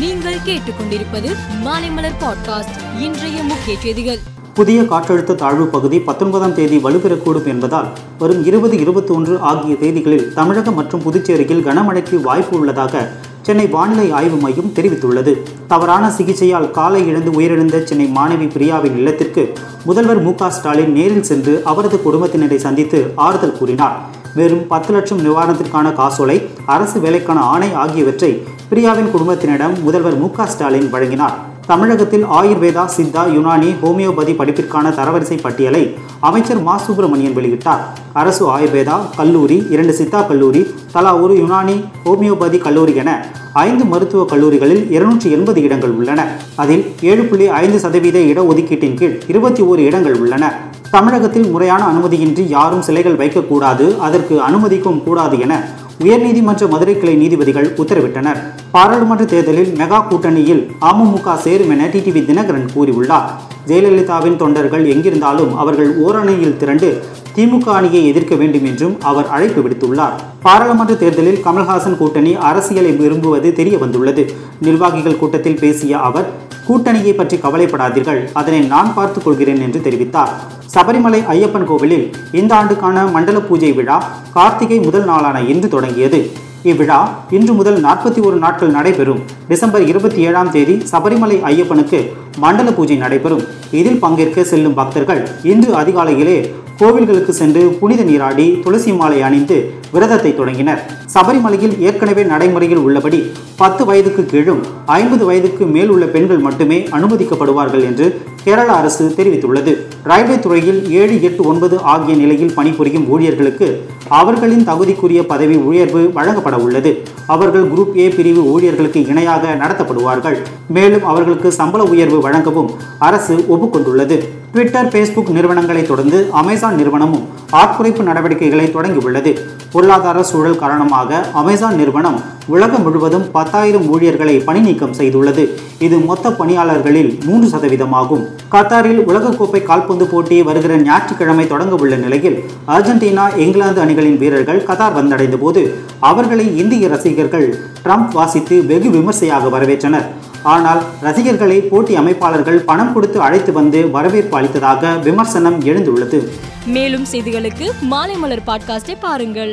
நீங்கள் கேட்டுக்கொண்டிருப்பது மாலைமலர் பாட்காஸ்ட் இன்றைய முக்கிய செய்திகள். புதிய காற்றழுத்த தாழ்வு பகுதி பத்தொன்பதாம் தேதி வலுப்பெறக்கூடும் என்பதால் வரும் இருபது இருபத்தி ஒன்று ஆகிய தேதிகளில் தமிழகம் மற்றும் புதுச்சேரியில் கனமழைக்கு வாய்ப்பு உள்ளதாக சென்னை வானிலை ஆய்வு மையம் தெரிவித்துள்ளது. தவறான சிகிச்சையால் காலை இழந்து உயிரிழந்த சென்னை மாணவி பிரியாவின் இல்லத்திற்கு முதல்வர் மு ஸ்டாலின் நேரில் சென்று அவரது குடும்பத்தினரை சந்தித்து ஆறுதல் கூறினார். வெறும் பத்து லட்சம் நிவாரணத்திற்கான காசோலை அரசு வேலைக்கான ஆணை ஆகியவற்றை பிரியாவின் குடும்பத்தினரிடம் முதல்வர் மு ஸ்டாலின் வழங்கினார். தமிழகத்தில் ஆயுர்வேதா சித்தா யுனானி ஹோமியோபதி படிப்பிற்கான தரவரிசை பட்டியலை அமைச்சர் மா. சுப்பிரமணியன் வெளியிட்டார். அரசு ஆயுர்வேதா கல்லூரி இரண்டு சித்தா கல்லூரி தலா ஒரு யுனானி ஹோமியோபதி கல்லூரி என ஐந்து மருத்துவக் கல்லூரிகளில் இருநூற்றி எண்பது இடங்கள் உள்ளன. அதில் ஏழு புள்ளி ஐந்து சதவீத இடஒதுக்கீட்டின் கீழ் இருபத்தி ஓரு இடங்கள் உள்ளன. தமிழகத்தில் முறையான அனுமதியின்றி யாரும் சிலைகள் வைக்கக்கூடாது அதற்கு அனுமதிக்கும் கூடாது என உயர்நீதிமன்ற மதுரை கிளை நீதிபதிகள் உத்தரவிட்டனர். பாராளுமன்ற தேர்தலில் மெகா கூட்டணியில் அமமுக சேரும் என டிடிவி தினகரன் கூறியுள்ளார். ஜெயலலிதாவின் தொண்டர்கள் எங்கிருந்தாலும் அவர்கள் ஓரணியில் திரண்டு திமுக அணியை எதிர்க்க வேண்டும் என்றும் அவர் அழைப்பு விடுத்துள்ளார். பாராளுமன்ற தேர்தலில் கமல்ஹாசன் கூட்டணி அரசியலை விரும்புவது தெரிய வந்துள்ளது நிர்வாகிகள் கூட்டத்தில் பேசிய அவர் கூட்டணியை பற்றி கவலைப்படாதீர்கள். அதனை நான் பார்த்துக் கொள்கிறேன் என்று தெரிவித்தார். சபரிமலை ஐயப்பன் கோவிலில் இந்த ஆண்டுக்கான மண்டல பூஜை விழா கார்த்திகை முதல் நாளான இன்று தொடங்கியது. இவ்விழா இன்று முதல் நாற்பத்தி ஒரு நாட்கள் நடைபெறும். டிசம்பர் இருபத்தி ஏழாம் தேதி சபரிமலை ஐயப்பனுக்கு மண்டல பூஜை நடைபெறும். இதில் பங்கேற்க செல்லும் பக்தர்கள் இன்று அதிகாலையிலே கோவில்களுக்கு சென்று புனித நீராடி துளசி மாலை அணிந்து விரதத்தை தொடங்கினர். சபரிமலையில் ஏற்கனவே நடைமுறையில் உள்ளபடி பத்து வயதுக்கு கீழும் ஐம்பது வயதுக்கு மேல் உள்ள பெண்கள் மட்டுமே அனுமதிக்கப்படுவார்கள் என்று கேரள அரசு தெரிவித்துள்ளது. ரயில்வே துறையில் ஏழு எட்டு ஒன்பது ஆகிய நிலையில் பணிபுரியும் ஊழியர்களுக்கு அவர்களின் தகுதிக்குரிய பதவி உயர்வு வழங்கப்பட உள்ளது. அவர்கள் குரூப் ஏ பிரிவு ஊழியர்களுக்கு இணையாக நடத்தப்படுவார்கள். மேலும் அவர்களுக்கு சம்பள உயர்வு வழங்கவும் அரசு ஒப்புக்கொண்டுள்ளது. ட்விட்டர் ஃபேஸ்புக் நிறுவனங்களை தொடர்ந்து அமேசான் நிறுவனமும் ஆட்குறைப்பு நடவடிக்கைகளை தொடங்கியுள்ளது. பொருளாதார சூழல் காரணமாக காரணமாக அமேசான் நிறுவனம் உலகம் முழுவதும் பத்தாயிரம் ஊழியர்களை பணி நீக்கம் செய்துள்ளது. இது மொத்த பணியாளர்களில் மூன்று சதவீதமாகும். கத்தாரில் உலகக்கோப்பை கால்பந்து போட்டி வருகிற ஞாயிற்றுக்கிழமை தொடங்க உள்ள நிலையில் அர்ஜென்டினா இங்கிலாந்து அணிகளின் வீரர்கள் கத்தார் வந்தடைந்த போது அவர்களை இந்திய ரசிகர்கள் ட்ரம்ப் வாசித்து வெகு விமர்சையாக வரவேற்றனர். ஆனால் ரசிகர்களை போட்டி அமைப்பாளர்கள் பணம் கொடுத்து அழைத்து வந்து வரவேற்பு அளித்ததாக விமர்சனம் எழுந்துள்ளது. மேலும் செய்திகளுக்கு மாலை மலர் பாட்காஸ்டை பாருங்கள்.